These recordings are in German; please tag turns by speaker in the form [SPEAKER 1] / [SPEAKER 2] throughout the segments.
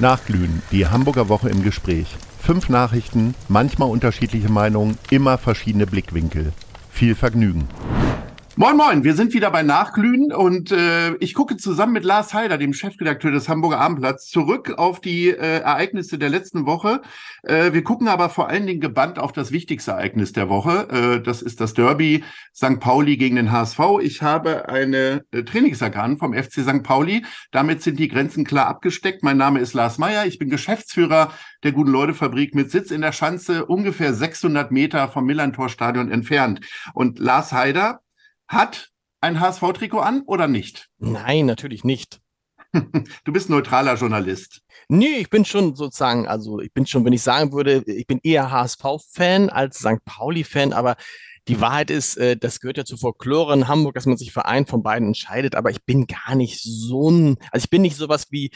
[SPEAKER 1] Nachglühen, die Hamburger Woche im Gespräch. Fünf Nachrichten, manchmal unterschiedliche Meinungen, immer verschiedene Blickwinkel. Viel Vergnügen. Moin Moin, wir sind wieder bei Nachglühen und äh, ich gucke zusammen mit Lars Heider, dem Chefredakteur des Hamburger Abendblatts, zurück auf die äh, Ereignisse der letzten Woche. Äh, wir gucken aber vor allen Dingen gebannt auf das wichtigste Ereignis der Woche. Äh, das ist das Derby St. Pauli gegen den HSV. Ich habe eine äh, Trainingsjacke vom FC St. Pauli. Damit sind die Grenzen klar abgesteckt. Mein Name ist Lars Meyer. Ich bin Geschäftsführer der Guten Leute Fabrik mit Sitz in der Schanze ungefähr 600 Meter vom Millantor-Stadion entfernt. Und Lars Heider, hat ein HSV-Trikot an oder nicht?
[SPEAKER 2] Nein, natürlich nicht.
[SPEAKER 1] Du bist neutraler Journalist.
[SPEAKER 2] Nee, ich bin schon sozusagen, also ich bin schon, wenn ich sagen würde, ich bin eher HSV-Fan als St. Pauli-Fan, aber die Wahrheit ist, äh, das gehört ja zur Folklore in Hamburg, dass man sich für einen von beiden entscheidet, aber ich bin gar nicht so ein, also ich bin nicht sowas wie,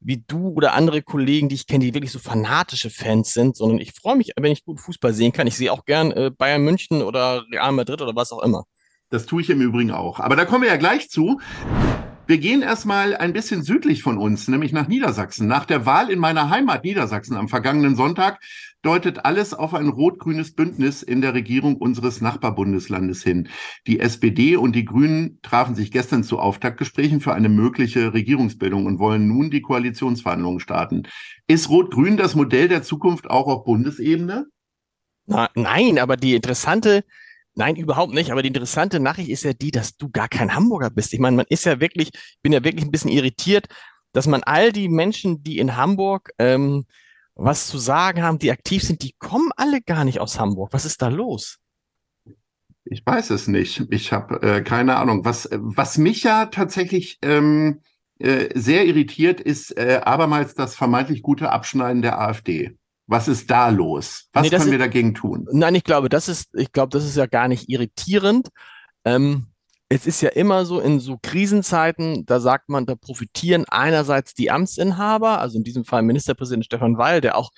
[SPEAKER 2] wie du oder andere Kollegen, die ich kenne, die wirklich so fanatische Fans sind, sondern ich freue mich, wenn ich gut Fußball sehen kann. Ich sehe auch gern äh, Bayern München oder Real Madrid oder was auch immer.
[SPEAKER 1] Das tue ich im Übrigen auch. Aber da kommen wir ja gleich zu. Wir gehen erstmal ein bisschen südlich von uns, nämlich nach Niedersachsen. Nach der Wahl in meiner Heimat Niedersachsen am vergangenen Sonntag deutet alles auf ein rot-grünes Bündnis in der Regierung unseres Nachbarbundeslandes hin. Die SPD und die Grünen trafen sich gestern zu Auftaktgesprächen für eine mögliche Regierungsbildung und wollen nun die Koalitionsverhandlungen starten. Ist Rot-Grün das Modell der Zukunft auch auf Bundesebene?
[SPEAKER 2] Na, nein, aber die interessante Nein, überhaupt nicht. Aber die interessante Nachricht ist ja die, dass du gar kein Hamburger bist. Ich meine, man ist ja wirklich, ich bin ja wirklich ein bisschen irritiert, dass man all die Menschen, die in Hamburg ähm, was zu sagen haben, die aktiv sind, die kommen alle gar nicht aus Hamburg. Was ist da los?
[SPEAKER 1] Ich weiß es nicht. Ich habe äh, keine Ahnung. Was, was mich ja tatsächlich ähm, äh, sehr irritiert, ist äh, abermals das vermeintlich gute Abschneiden der AfD. Was ist da los? Was nee, können wir dagegen tun?
[SPEAKER 2] Nein, ich glaube, das ist, ich glaube, das ist ja gar nicht irritierend. Ähm, es ist ja immer so in so Krisenzeiten, da sagt man, da profitieren einerseits die Amtsinhaber, also in diesem Fall Ministerpräsident Stefan Weil, der auch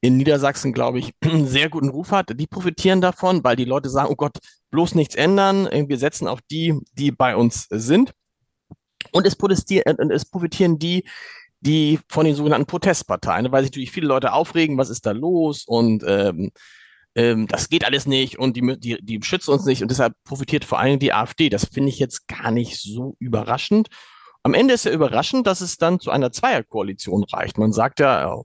[SPEAKER 2] in Niedersachsen, glaube ich, einen sehr guten Ruf hat. Die profitieren davon, weil die Leute sagen, oh Gott, bloß nichts ändern. Wir setzen auf die, die bei uns sind. Und es, protestieren, es profitieren die, die von den sogenannten Protestparteien, weil sich natürlich viele Leute aufregen, was ist da los und ähm, ähm, das geht alles nicht und die, die, die schützen uns nicht und deshalb profitiert vor allem die AfD. Das finde ich jetzt gar nicht so überraschend. Am Ende ist ja überraschend, dass es dann zu einer Zweierkoalition reicht. Man sagt ja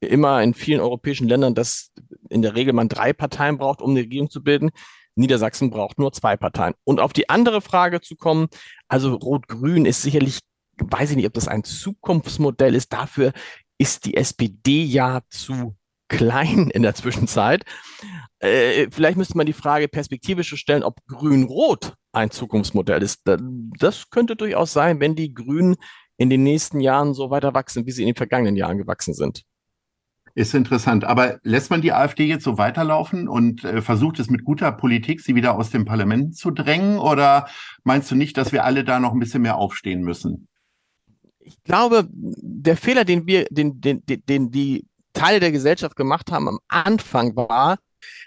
[SPEAKER 2] äh, immer in vielen europäischen Ländern, dass in der Regel man drei Parteien braucht, um eine Regierung zu bilden. Niedersachsen braucht nur zwei Parteien. Und auf die andere Frage zu kommen, also Rot-Grün ist sicherlich weiß ich nicht, ob das ein Zukunftsmodell ist. Dafür ist die SPD ja zu klein in der Zwischenzeit. Äh, vielleicht müsste man die Frage perspektivisch stellen, ob Grün-Rot ein Zukunftsmodell ist. Das könnte durchaus sein, wenn die Grünen in den nächsten Jahren so weiter wachsen, wie sie in den vergangenen Jahren gewachsen sind.
[SPEAKER 1] Ist interessant. Aber lässt man die AfD jetzt so weiterlaufen und äh, versucht es mit guter Politik, sie wieder aus dem Parlament zu drängen? Oder meinst du nicht, dass wir alle da noch ein bisschen mehr aufstehen müssen?
[SPEAKER 2] Ich glaube, der Fehler, den wir, den, den, den, den die Teile der Gesellschaft gemacht haben am Anfang war,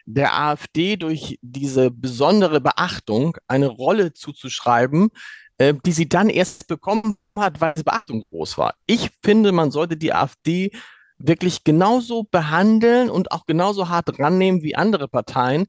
[SPEAKER 2] der AfD durch diese besondere Beachtung eine Rolle zuzuschreiben, äh, die sie dann erst bekommen hat, weil die Beachtung groß war. Ich finde, man sollte die AfD wirklich genauso behandeln und auch genauso hart rannehmen wie andere Parteien,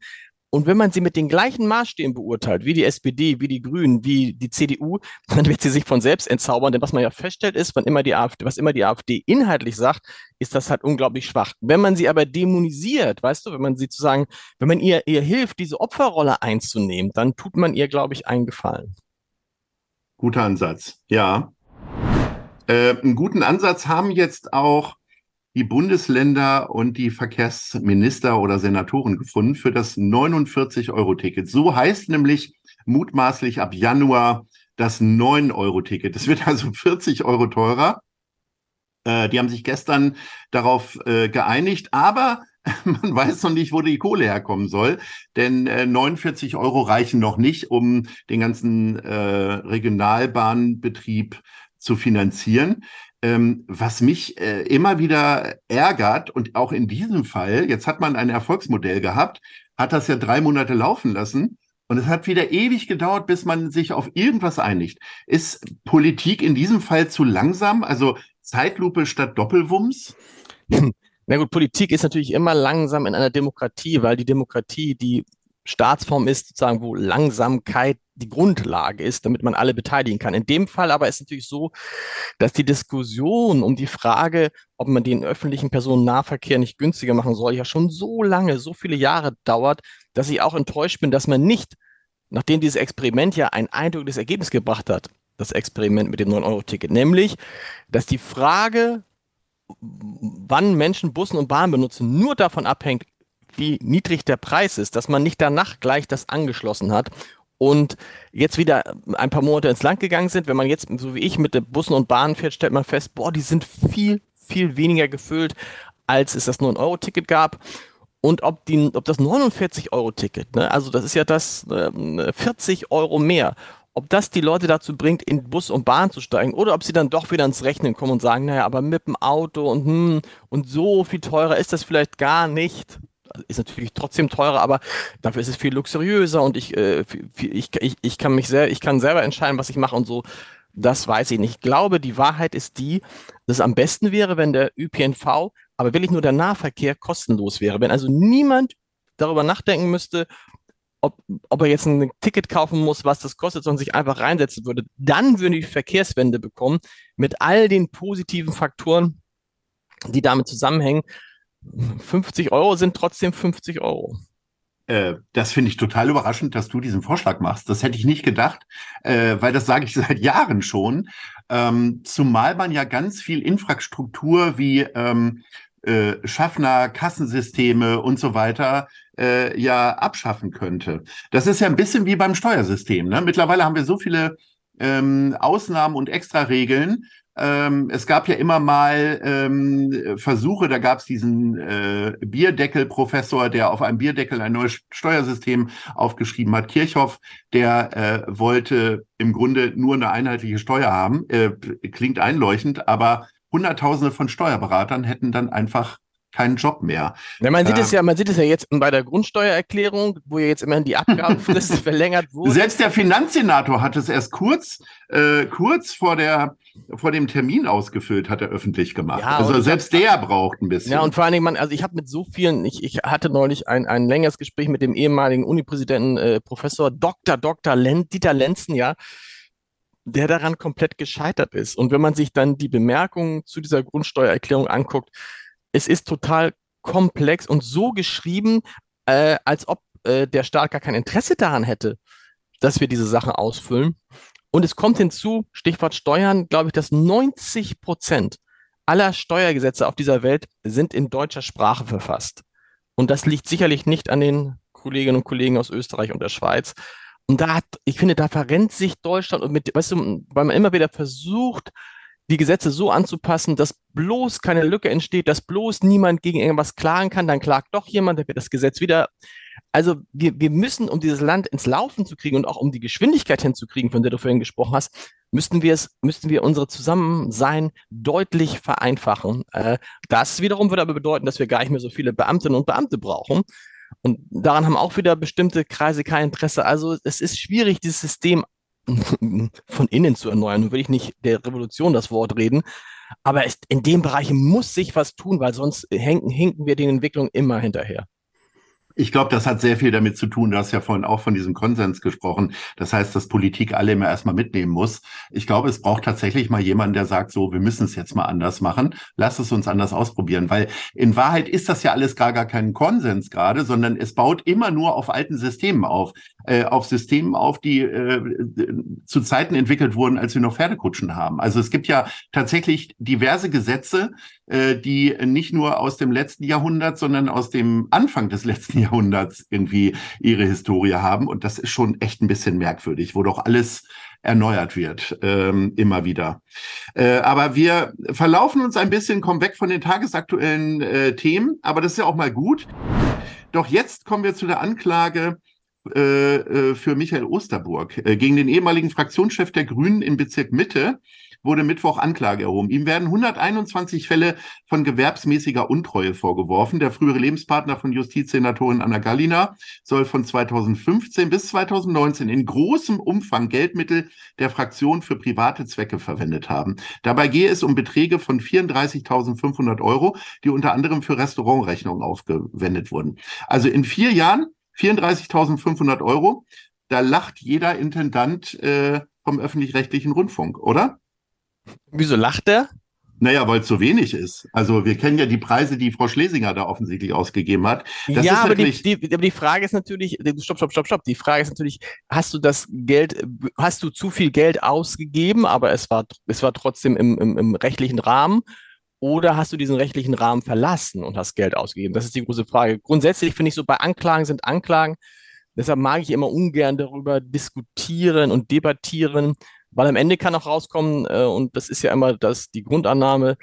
[SPEAKER 2] und wenn man sie mit den gleichen Maßstäben beurteilt, wie die SPD, wie die Grünen, wie die CDU, dann wird sie sich von selbst entzaubern. Denn was man ja feststellt, ist, wenn immer die AfD, was immer die AfD inhaltlich sagt, ist das halt unglaublich schwach. Wenn man sie aber dämonisiert, weißt du, wenn man sie zu sagen, wenn man ihr, ihr hilft, diese Opferrolle einzunehmen, dann tut man ihr, glaube ich, einen Gefallen.
[SPEAKER 1] Guter Ansatz, ja. Äh, einen guten Ansatz haben jetzt auch die Bundesländer und die Verkehrsminister oder Senatoren gefunden für das 49-Euro-Ticket. So heißt nämlich mutmaßlich ab Januar das 9-Euro-Ticket. Das wird also 40 Euro teurer. Äh, die haben sich gestern darauf äh, geeinigt, aber man weiß noch nicht, wo die Kohle herkommen soll, denn äh, 49 Euro reichen noch nicht, um den ganzen äh, Regionalbahnbetrieb zu finanzieren. Ähm, was mich äh, immer wieder ärgert und auch in diesem Fall, jetzt hat man ein Erfolgsmodell gehabt, hat das ja drei Monate laufen lassen und es hat wieder ewig gedauert, bis man sich auf irgendwas einigt. Ist Politik in diesem Fall zu langsam? Also Zeitlupe statt Doppelwumms?
[SPEAKER 2] Na gut, Politik ist natürlich immer langsam in einer Demokratie, weil die Demokratie die Staatsform ist, sozusagen, wo Langsamkeit die Grundlage ist, damit man alle beteiligen kann. In dem Fall aber ist es natürlich so, dass die Diskussion um die Frage, ob man den öffentlichen Personennahverkehr nicht günstiger machen soll, ja schon so lange, so viele Jahre dauert, dass ich auch enttäuscht bin, dass man nicht, nachdem dieses Experiment ja ein eindrückliches Ergebnis gebracht hat, das Experiment mit dem 9-Euro-Ticket, nämlich, dass die Frage, wann Menschen Bussen und Bahnen benutzen, nur davon abhängt, wie niedrig der Preis ist, dass man nicht danach gleich das angeschlossen hat und jetzt wieder ein paar Monate ins Land gegangen sind. Wenn man jetzt, so wie ich, mit den Bussen und Bahnen fährt, stellt man fest, boah, die sind viel, viel weniger gefüllt, als es das 9-Euro-Ticket gab. Und ob, die, ob das 49-Euro-Ticket, ne, also das ist ja das äh, 40 Euro mehr, ob das die Leute dazu bringt, in Bus und Bahn zu steigen oder ob sie dann doch wieder ins Rechnen kommen und sagen, naja, aber mit dem Auto und, hm, und so viel teurer ist das vielleicht gar nicht ist natürlich trotzdem teurer, aber dafür ist es viel luxuriöser und ich, äh, ich, ich, ich kann mich sehr, ich kann selber entscheiden, was ich mache und so. Das weiß ich nicht. Ich glaube, die Wahrheit ist die, dass es am besten wäre, wenn der ÖPNV, aber wirklich nur der Nahverkehr kostenlos wäre. Wenn also niemand darüber nachdenken müsste, ob, ob er jetzt ein Ticket kaufen muss, was das kostet, sondern sich einfach reinsetzen würde, dann würde die Verkehrswende bekommen mit all den positiven Faktoren, die damit zusammenhängen. 50 Euro sind trotzdem 50 Euro.
[SPEAKER 1] Äh, das finde ich total überraschend, dass du diesen Vorschlag machst. Das hätte ich nicht gedacht, äh, weil das sage ich seit Jahren schon. Ähm, zumal man ja ganz viel Infrastruktur wie ähm, äh, Schaffner, Kassensysteme und so weiter ja abschaffen könnte. Das ist ja ein bisschen wie beim Steuersystem. Ne? Mittlerweile haben wir so viele ähm, Ausnahmen und Extraregeln, ähm, es gab ja immer mal ähm, Versuche, da gab es diesen äh, Bierdeckel-Professor, der auf einem Bierdeckel ein neues Steuersystem aufgeschrieben hat. Kirchhoff, der äh, wollte im Grunde nur eine einheitliche Steuer haben. Äh, klingt einleuchtend, aber Hunderttausende von Steuerberatern hätten dann einfach keinen Job mehr.
[SPEAKER 2] Ja, man sieht äh, es ja, man sieht es ja jetzt bei der Grundsteuererklärung, wo ja jetzt immerhin die Abgabenfrist verlängert wurde.
[SPEAKER 1] Selbst der Finanzsenator hat es erst kurz, äh, kurz vor der vor dem Termin ausgefüllt, hat er öffentlich gemacht. Ja, also selbst der braucht ein bisschen.
[SPEAKER 2] Ja, und vor allen Dingen, man, also ich habe mit so vielen, ich, ich hatte neulich ein, ein längeres Gespräch mit dem ehemaligen Unipräsidenten äh, Professor Dr. Dr. Len, Dieter Lenzen, ja, der daran komplett gescheitert ist. Und wenn man sich dann die Bemerkungen zu dieser Grundsteuererklärung anguckt, es ist total komplex und so geschrieben, äh, als ob äh, der Staat gar kein Interesse daran hätte, dass wir diese Sachen ausfüllen. Und es kommt hinzu, Stichwort Steuern, glaube ich, dass 90 Prozent aller Steuergesetze auf dieser Welt sind in deutscher Sprache verfasst. Und das liegt sicherlich nicht an den Kolleginnen und Kollegen aus Österreich und der Schweiz. Und da hat, ich finde, da verrennt sich Deutschland und mit, weißt du, weil man immer wieder versucht, die Gesetze so anzupassen, dass bloß keine Lücke entsteht, dass bloß niemand gegen irgendwas klagen kann, dann klagt doch jemand, dann wird das Gesetz wieder. Also wir, wir müssen, um dieses Land ins Laufen zu kriegen und auch um die Geschwindigkeit hinzukriegen, von der du vorhin gesprochen hast, müssten wir es, müssten wir unsere Zusammensein deutlich vereinfachen. Äh, das wiederum würde aber bedeuten, dass wir gar nicht mehr so viele Beamtinnen und Beamte brauchen. Und daran haben auch wieder bestimmte Kreise kein Interesse. Also es ist schwierig, dieses System von innen zu erneuern. Nun will ich nicht der Revolution das Wort reden, aber in dem Bereich muss sich was tun, weil sonst hinken, hinken wir den Entwicklungen immer hinterher.
[SPEAKER 1] Ich glaube, das hat sehr viel damit zu tun. Du hast ja vorhin auch von diesem Konsens gesprochen. Das heißt, dass Politik alle immer erstmal mitnehmen muss. Ich glaube, es braucht tatsächlich mal jemanden, der sagt, so, wir müssen es jetzt mal anders machen. Lass es uns anders ausprobieren. Weil in Wahrheit ist das ja alles gar, gar kein Konsens gerade, sondern es baut immer nur auf alten Systemen auf. Äh, auf Systemen auf, die äh, zu Zeiten entwickelt wurden, als wir noch Pferdekutschen haben. Also es gibt ja tatsächlich diverse Gesetze, äh, die nicht nur aus dem letzten Jahrhundert, sondern aus dem Anfang des letzten Jahrhunderts irgendwie ihre Historie haben. Und das ist schon echt ein bisschen merkwürdig, wo doch alles erneuert wird, ähm, immer wieder. Äh, aber wir verlaufen uns ein bisschen, kommen weg von den tagesaktuellen äh, Themen, aber das ist ja auch mal gut. Doch jetzt kommen wir zu der Anklage äh, äh, für Michael Osterburg äh, gegen den ehemaligen Fraktionschef der Grünen im Bezirk Mitte, wurde Mittwoch Anklage erhoben. Ihm werden 121 Fälle von gewerbsmäßiger Untreue vorgeworfen. Der frühere Lebenspartner von Justizsenatorin Anna Gallina soll von 2015 bis 2019 in großem Umfang Geldmittel der Fraktion für private Zwecke verwendet haben. Dabei gehe es um Beträge von 34.500 Euro, die unter anderem für Restaurantrechnungen aufgewendet wurden. Also in vier Jahren 34.500 Euro. Da lacht jeder Intendant äh, vom öffentlich-rechtlichen Rundfunk, oder?
[SPEAKER 2] Wieso lacht er?
[SPEAKER 1] Naja, weil es so wenig ist. Also wir kennen ja die Preise, die Frau Schlesinger da offensichtlich ausgegeben hat.
[SPEAKER 2] Das ja, aber die, die, aber die Frage ist natürlich, stopp, stopp, stopp, stopp. Die Frage ist natürlich, hast du das Geld, hast du zu viel Geld ausgegeben, aber es war, es war trotzdem im, im, im rechtlichen Rahmen? Oder hast du diesen rechtlichen Rahmen verlassen und hast Geld ausgegeben? Das ist die große Frage. Grundsätzlich finde ich so, bei Anklagen sind Anklagen. Deshalb mag ich immer ungern darüber diskutieren und debattieren, weil am Ende kann auch rauskommen, äh, und das ist ja immer das, die Grundannahme,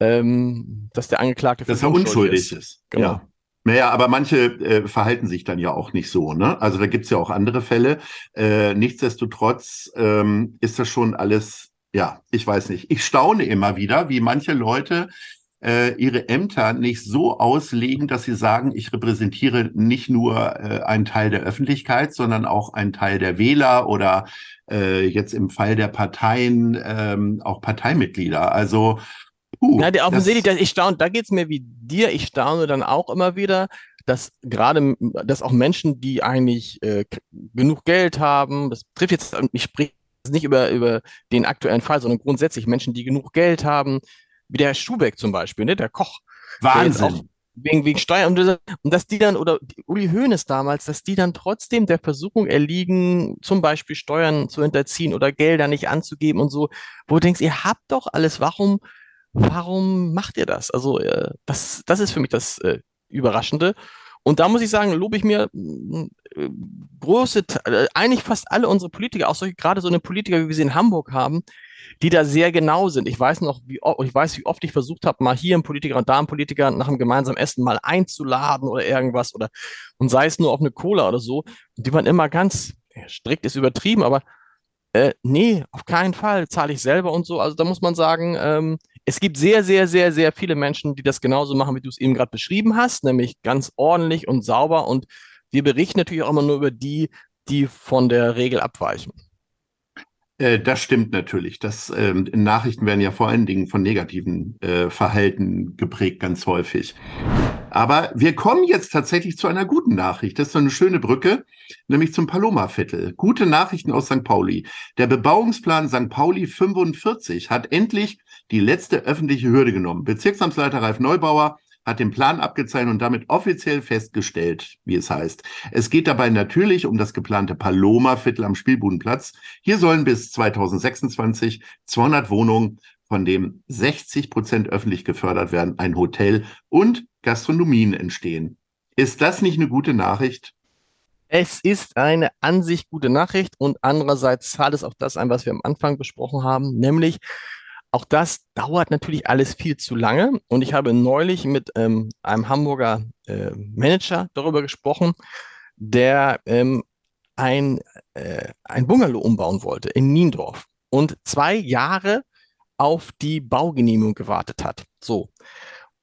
[SPEAKER 2] ähm, dass der Angeklagte
[SPEAKER 1] dass er unschuldig ist. ist. Genau. Ja. Naja, aber manche äh, verhalten sich dann ja auch nicht so, ne? Also da gibt's ja auch andere Fälle. Äh, nichtsdestotrotz ähm, ist das schon alles ja, ich weiß nicht. Ich staune immer wieder, wie manche Leute äh, ihre Ämter nicht so auslegen, dass sie sagen, ich repräsentiere nicht nur äh, einen Teil der Öffentlichkeit, sondern auch einen Teil der Wähler oder äh, jetzt im Fall der Parteien ähm, auch Parteimitglieder. Also
[SPEAKER 2] uh, ja, der offensichtlich, ich staune, da geht's mir wie dir, ich staune dann auch immer wieder, dass gerade, dass auch Menschen, die eigentlich äh, genug Geld haben, das trifft jetzt, ich spreche nicht über, über den aktuellen Fall, sondern grundsätzlich Menschen, die genug Geld haben, wie der Herr Schubeck zum Beispiel, ne, der Koch.
[SPEAKER 1] Wahnsinn.
[SPEAKER 2] wegen, wegen Steuern und, und dass die dann, oder Uli Hoeneß damals, dass die dann trotzdem der Versuchung erliegen, zum Beispiel Steuern zu hinterziehen oder Gelder nicht anzugeben und so, wo du denkst, ihr habt doch alles, warum, warum macht ihr das? Also, äh, das, das ist für mich das äh, Überraschende. Und da muss ich sagen, lobe ich mir äh, große, äh, eigentlich fast alle unsere Politiker, auch solche, gerade so eine Politiker, wie wir sie in Hamburg haben, die da sehr genau sind. Ich weiß noch, wie, ich weiß, wie oft ich versucht habe, mal hier einen Politiker und da einen Politiker nach einem gemeinsamen Essen mal einzuladen oder irgendwas oder und sei es nur auf eine Cola oder so. Die waren immer ganz strikt ist übertrieben, aber äh, nee, auf keinen Fall zahle ich selber und so. Also da muss man sagen, ähm, es gibt sehr, sehr, sehr, sehr viele Menschen, die das genauso machen, wie du es eben gerade beschrieben hast, nämlich ganz ordentlich und sauber. Und wir berichten natürlich auch immer nur über die, die von der Regel abweichen.
[SPEAKER 1] Äh, das stimmt natürlich. Das, ähm, Nachrichten werden ja vor allen Dingen von negativen äh, Verhalten geprägt, ganz häufig. Aber wir kommen jetzt tatsächlich zu einer guten Nachricht. Das ist so eine schöne Brücke, nämlich zum Paloma-Viertel. Gute Nachrichten aus St. Pauli. Der Bebauungsplan St. Pauli 45 hat endlich die letzte öffentliche Hürde genommen. Bezirksamtsleiter Ralf Neubauer hat den Plan abgezeichnet und damit offiziell festgestellt, wie es heißt. Es geht dabei natürlich um das geplante Paloma-Viertel am Spielbudenplatz. Hier sollen bis 2026 200 Wohnungen, von dem 60 Prozent öffentlich gefördert werden, ein Hotel und Gastronomien entstehen. Ist das nicht eine gute Nachricht?
[SPEAKER 2] Es ist eine an sich gute Nachricht und andererseits zahlt es auch das ein, was wir am Anfang besprochen haben, nämlich auch das dauert natürlich alles viel zu lange. Und ich habe neulich mit ähm, einem Hamburger äh, Manager darüber gesprochen, der ähm, ein, äh, ein Bungalow umbauen wollte in Niendorf und zwei Jahre auf die Baugenehmigung gewartet hat. So.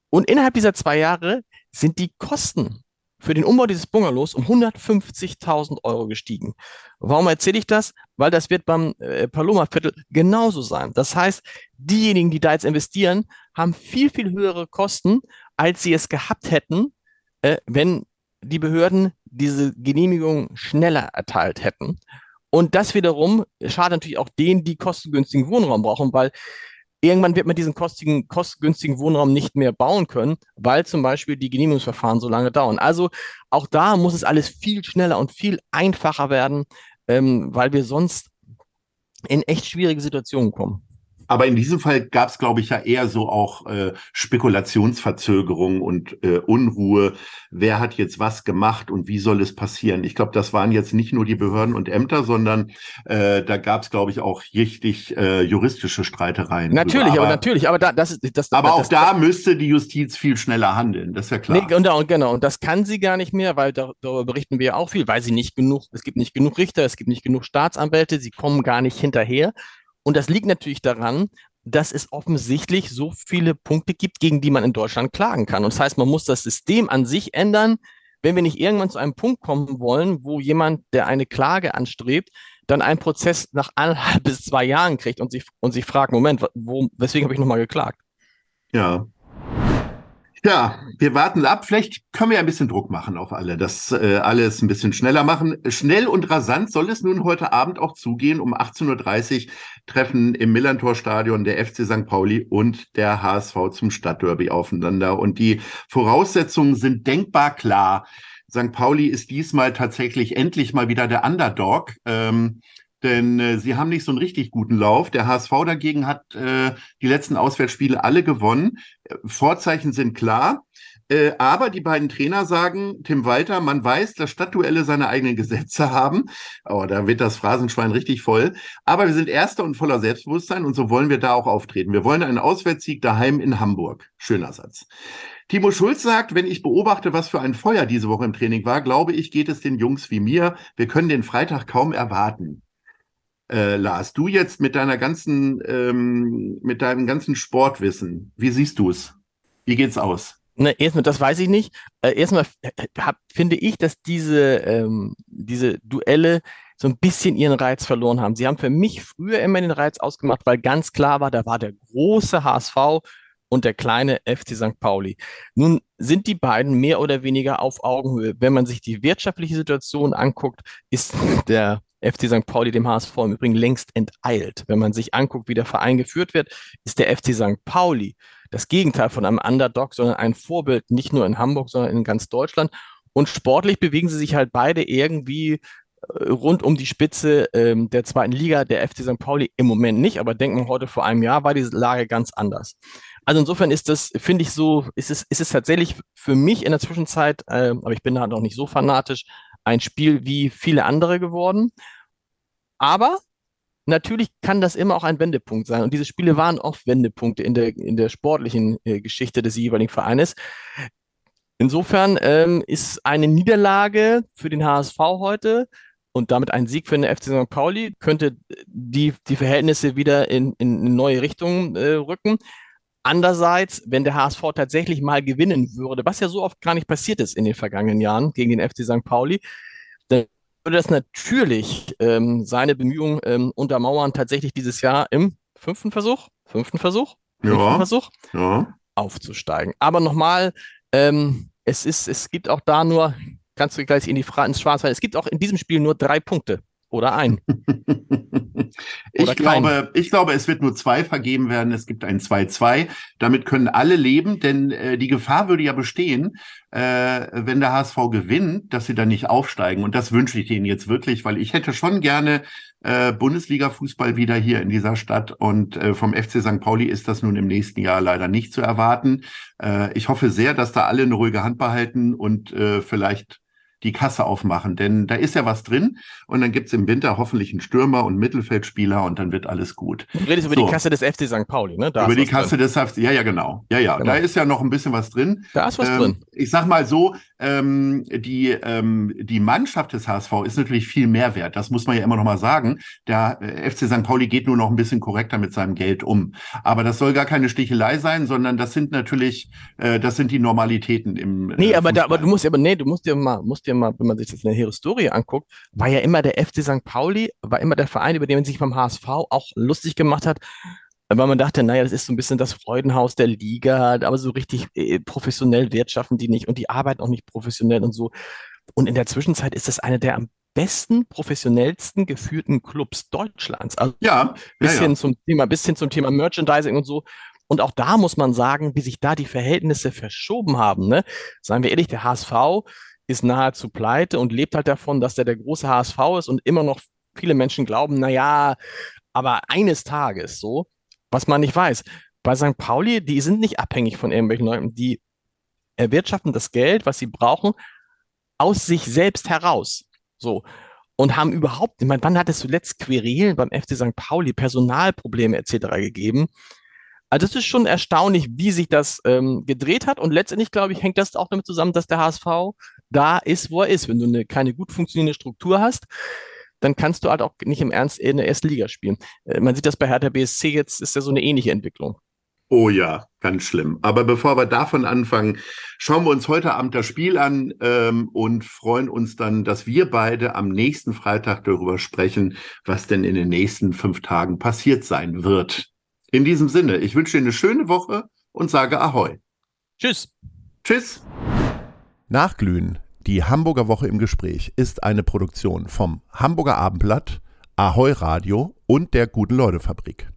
[SPEAKER 2] Und innerhalb dieser zwei Jahre sind die Kosten für den Umbau dieses Bungalows um 150.000 Euro gestiegen. Warum erzähle ich das? Weil das wird beim äh, Paloma-Viertel genauso sein. Das heißt, diejenigen, die da jetzt investieren, haben viel, viel höhere Kosten, als sie es gehabt hätten, äh, wenn die Behörden diese Genehmigung schneller erteilt hätten. Und das wiederum schadet natürlich auch denen, die kostengünstigen Wohnraum brauchen, weil Irgendwann wird man diesen kostigen, kostengünstigen Wohnraum nicht mehr bauen können, weil zum Beispiel die Genehmigungsverfahren so lange dauern. Also auch da muss es alles viel schneller und viel einfacher werden, ähm, weil wir sonst in echt schwierige Situationen kommen.
[SPEAKER 1] Aber in diesem Fall gab es, glaube ich, ja eher so auch äh, Spekulationsverzögerung und äh, Unruhe. Wer hat jetzt was gemacht und wie soll es passieren? Ich glaube, das waren jetzt nicht nur die Behörden und Ämter, sondern äh, da gab es, glaube ich, auch richtig äh, juristische Streitereien.
[SPEAKER 2] Natürlich, aber, aber, natürlich, aber da, das ist das.
[SPEAKER 1] Aber
[SPEAKER 2] das,
[SPEAKER 1] auch da müsste die Justiz viel schneller handeln, das ist ja klar.
[SPEAKER 2] Nee, und, und genau, und das kann sie gar nicht mehr, weil darüber berichten wir ja auch viel, weil sie nicht genug, es gibt nicht genug Richter, es gibt nicht genug Staatsanwälte, sie kommen gar nicht hinterher. Und das liegt natürlich daran, dass es offensichtlich so viele Punkte gibt, gegen die man in Deutschland klagen kann. Und das heißt, man muss das System an sich ändern, wenn wir nicht irgendwann zu einem Punkt kommen wollen, wo jemand, der eine Klage anstrebt, dann einen Prozess nach anderthalb bis zwei Jahren kriegt und sich, und sich fragt, Moment, wo, weswegen habe ich nochmal geklagt?
[SPEAKER 1] Ja, ja, wir warten ab. Vielleicht können wir ein bisschen Druck machen auf alle, das äh, alles ein bisschen schneller machen. Schnell und rasant soll es nun heute Abend auch zugehen. Um 18.30 Uhr treffen im Millantor-Stadion der FC St. Pauli und der HSV zum Stadtderby aufeinander. Und die Voraussetzungen sind denkbar klar. St. Pauli ist diesmal tatsächlich endlich mal wieder der Underdog. Ähm, denn äh, sie haben nicht so einen richtig guten Lauf. Der HSV dagegen hat äh, die letzten Auswärtsspiele alle gewonnen. Vorzeichen sind klar. Äh, aber die beiden Trainer sagen, Tim Walter, man weiß, dass Stadtduelle seine eigenen Gesetze haben. Oh, da wird das Phrasenschwein richtig voll. Aber wir sind Erster und voller Selbstbewusstsein und so wollen wir da auch auftreten. Wir wollen einen Auswärtssieg daheim in Hamburg. Schöner Satz. Timo Schulz sagt, wenn ich beobachte, was für ein Feuer diese Woche im Training war, glaube ich, geht es den Jungs wie mir. Wir können den Freitag kaum erwarten. Äh, Lars, du jetzt mit deiner ganzen, ähm, mit deinem ganzen Sportwissen, wie siehst du es? Wie geht's aus?
[SPEAKER 2] Ne, erstmal, das weiß ich nicht. Äh, erstmal hab, finde ich, dass diese, ähm, diese Duelle so ein bisschen ihren Reiz verloren haben. Sie haben für mich früher immer den Reiz ausgemacht, weil ganz klar war, da war der große HSV und der kleine FC St. Pauli. Nun sind die beiden mehr oder weniger auf Augenhöhe. Wenn man sich die wirtschaftliche Situation anguckt, ist der FC St. Pauli dem HSV im Übrigen längst enteilt. Wenn man sich anguckt, wie der Verein geführt wird, ist der FC St. Pauli das Gegenteil von einem Underdog, sondern ein Vorbild nicht nur in Hamburg, sondern in ganz Deutschland. Und sportlich bewegen sie sich halt beide irgendwie äh, rund um die Spitze ähm, der zweiten Liga, der FC St. Pauli im Moment nicht, aber denken wir heute vor einem Jahr war die Lage ganz anders. Also insofern ist das, finde ich so, ist es, ist es tatsächlich für mich in der Zwischenzeit, äh, aber ich bin da noch nicht so fanatisch, ein Spiel wie viele andere geworden. Aber natürlich kann das immer auch ein Wendepunkt sein. Und diese Spiele waren oft Wendepunkte in der, in der sportlichen äh, Geschichte des jeweiligen Vereines. Insofern ähm, ist eine Niederlage für den HSV heute und damit ein Sieg für den FC St. Pauli, könnte die, die Verhältnisse wieder in, in neue Richtung äh, rücken. Andererseits, wenn der HSV tatsächlich mal gewinnen würde, was ja so oft gar nicht passiert ist in den vergangenen Jahren gegen den FC St. Pauli, würde das natürlich ähm, seine Bemühungen ähm, untermauern, tatsächlich dieses Jahr im fünften Versuch, fünften Versuch, fünften
[SPEAKER 1] ja,
[SPEAKER 2] Versuch
[SPEAKER 1] ja.
[SPEAKER 2] aufzusteigen. Aber nochmal, ähm, es ist, es gibt auch da nur, kannst du gleich in die Fra ins Schwarzwald, es gibt auch in diesem Spiel nur drei Punkte oder ein.
[SPEAKER 1] ich, glaube, ich glaube, es wird nur zwei vergeben werden. Es gibt ein 2-2. Damit können alle leben, denn äh, die Gefahr würde ja bestehen, äh, wenn der HSV gewinnt, dass sie dann nicht aufsteigen. Und das wünsche ich denen jetzt wirklich, weil ich hätte schon gerne äh, Bundesliga-Fußball wieder hier in dieser Stadt. Und äh, vom FC St. Pauli ist das nun im nächsten Jahr leider nicht zu erwarten. Äh, ich hoffe sehr, dass da alle eine ruhige Hand behalten und äh, vielleicht die Kasse aufmachen, denn da ist ja was drin und dann gibt's im Winter hoffentlich einen Stürmer und Mittelfeldspieler und dann wird alles gut.
[SPEAKER 2] Du redest so. über die Kasse des FC St. Pauli, ne?
[SPEAKER 1] Da über die Kasse drin. des FC, ja, ja, genau. Ja, ja, genau. da ist ja noch ein bisschen was drin.
[SPEAKER 2] Da ist was ähm, drin.
[SPEAKER 1] Ich sag mal so, ähm, die, ähm, die Mannschaft des HSV ist natürlich viel mehr wert. Das muss man ja immer noch mal sagen. Der äh, FC St. Pauli geht nur noch ein bisschen korrekter mit seinem Geld um. Aber das soll gar keine Stichelei sein, sondern das sind natürlich, äh, das sind die Normalitäten im.
[SPEAKER 2] Äh, nee, aber, da, aber du musst aber, nee, du musst dir mal, musst dir mal, wenn man sich das in der Historie anguckt, war ja immer der FC St. Pauli, war immer der Verein, über den man sich beim HSV auch lustig gemacht hat, weil man dachte, naja, das ist so ein bisschen das Freudenhaus der Liga, aber so richtig äh, professionell wirtschaften die nicht und die arbeiten auch nicht professionell und so. Und in der Zwischenzeit ist das eine der am besten, professionellsten geführten Clubs Deutschlands. Also
[SPEAKER 1] ja,
[SPEAKER 2] bisschen
[SPEAKER 1] ja, ja.
[SPEAKER 2] zum Thema, bisschen zum Thema Merchandising und so. Und auch da muss man sagen, wie sich da die Verhältnisse verschoben haben. Ne? Seien wir ehrlich, der HSV ist nahezu pleite und lebt halt davon, dass der der große HSV ist und immer noch viele Menschen glauben, na ja, aber eines Tages so, was man nicht weiß. Bei St. Pauli, die sind nicht abhängig von irgendwelchen Leuten, die erwirtschaften das Geld, was sie brauchen, aus sich selbst heraus. So. Und haben überhaupt, ich meine, wann hat es zuletzt Querelen beim FC St. Pauli, Personalprobleme etc. gegeben? Also es ist schon erstaunlich, wie sich das ähm, gedreht hat. Und letztendlich, glaube ich, hängt das auch damit zusammen, dass der HSV da ist, wo er ist. Wenn du eine, keine gut funktionierende Struktur hast, dann kannst du halt auch nicht im Ernst in der ersten Liga spielen. Äh, man sieht das bei Hertha BSC jetzt, ist ja so eine ähnliche Entwicklung.
[SPEAKER 1] Oh ja, ganz schlimm. Aber bevor wir davon anfangen, schauen wir uns heute Abend das Spiel an ähm, und freuen uns dann, dass wir beide am nächsten Freitag darüber sprechen, was denn in den nächsten fünf Tagen passiert sein wird. In diesem Sinne, ich wünsche dir eine schöne Woche und sage Ahoi.
[SPEAKER 2] Tschüss.
[SPEAKER 1] Tschüss. Nachglühen, die Hamburger Woche im Gespräch, ist eine Produktion vom Hamburger Abendblatt, Ahoi Radio und der Guten Leute Fabrik.